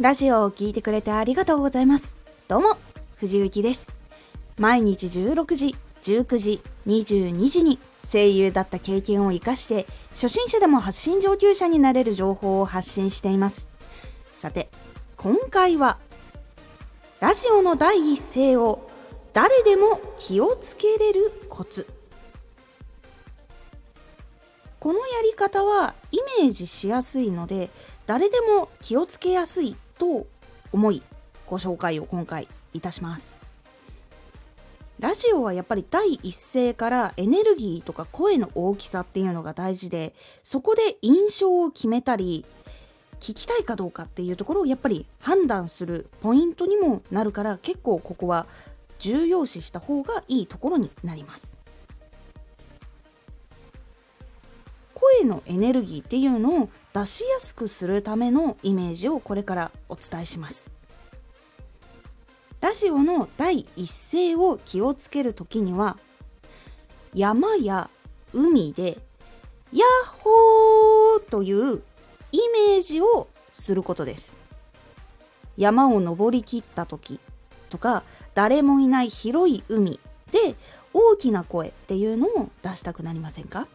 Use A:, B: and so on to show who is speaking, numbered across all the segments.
A: ラジオを聴いてくれてありがとうございます。どうも、藤幸です。毎日16時、19時、22時に声優だった経験を活かして、初心者でも発信上級者になれる情報を発信しています。さて、今回は、ラジオの第一声を誰でも気をつけれるコツ。このやり方はイメージしやすいので誰でも気をつけやすいと思いご紹介を今回いたします。ラジオはやっぱり第一声からエネルギーとか声の大きさっていうのが大事でそこで印象を決めたり聞きたいかどうかっていうところをやっぱり判断するポイントにもなるから結構ここは重要視した方がいいところになります。声のエネルギーっていうのを出しやすくするためのイメージをこれからお伝えしますラジオの第一声を気をつける時には山や海で「ヤッホー!」というイメージをすることです山を登りきった時とか誰もいない広い海で大きな声っていうのを出したくなりませんか？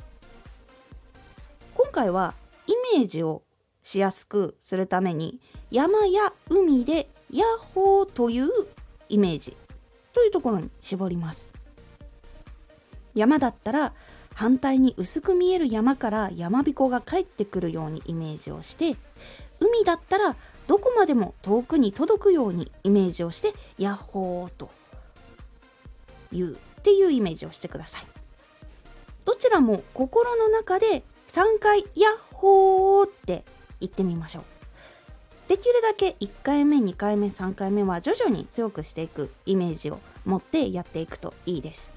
A: 回はイメージをしやすくするために山や海でヤッホーというイメージというところに絞ります。山だったら反対に薄く見える山から山彦が帰ってくるようにイメージをして海だったらどこまでも遠くに届くようにイメージをしてヤッホーと言うっていうイメージをしてください。どちらも心の中で3回ヤッホーって言ってみましょう。できるだけ1回目2回目3回目は徐々に強くしていくイメージを持ってやっていくといいです。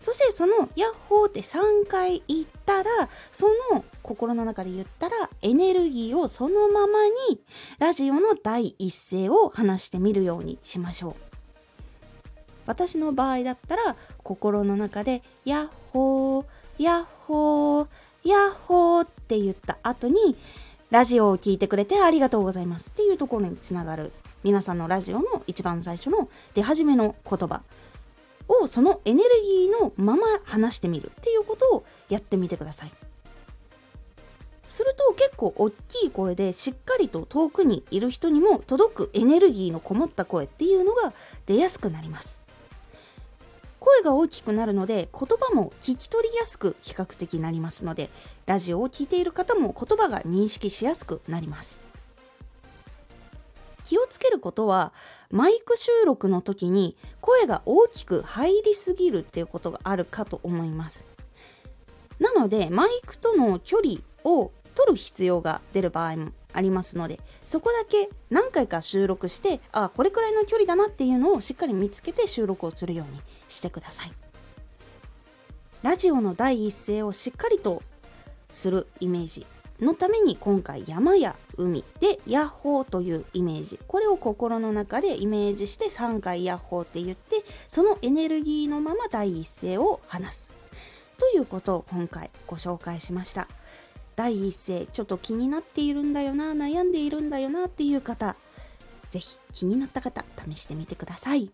A: そしてそのヤッホーって3回言ったらその心の中で言ったらエネルギーをそのままにラジオの第一声を話してみるようにしましょう。私の場合だったら心の中でヤッホーヤッホーヤッホーって言った後に、ラジオを聴いてくれてありがとうございますっていうところにつながる皆さんのラジオの一番最初の出始めの言葉をそのエネルギーのまま話してみるっていうことをやってみてください。すると結構大きい声でしっかりと遠くにいる人にも届くエネルギーのこもった声っていうのが出やすくなります。声が大きくなるので言葉も聞き取りやすく比較的なりますのでラジオを聴いている方も言葉が認識しやすくなります。気をつけることはマイク収録の時に声が大きく入りすぎるっていうことがあるかと思います。なのでマイクとの距離を取る必要が出る場合もありますのでそこだけ何回か収録してあこれくらいの距離だなっていうのをしっかり見つけて収録をするようにしてください。ラジオの第一声をしっかりとするイメージのために今回山や海でヤッホーというイメージ。これを心の中でイメージして3回ヤッホーって言ってそのエネルギーのまま第一声を話す。ということを今回ご紹介しました。第一声ちょっと気になっているんだよな悩んでいるんだよなっていう方是非気になった方試してみてください。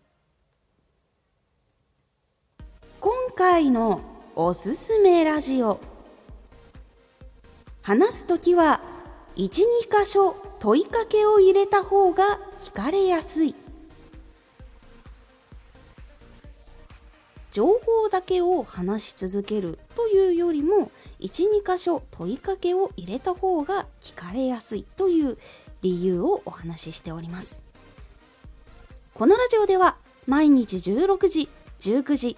A: 回のおすすめラジオ。話すときは12箇所問いかけを入れた方が聞かれやすい。情報だけを話し続けるというよりも12箇所問いかけを入れた方が聞かれやすいという理由をお話ししております。このラジオでは毎日16時19時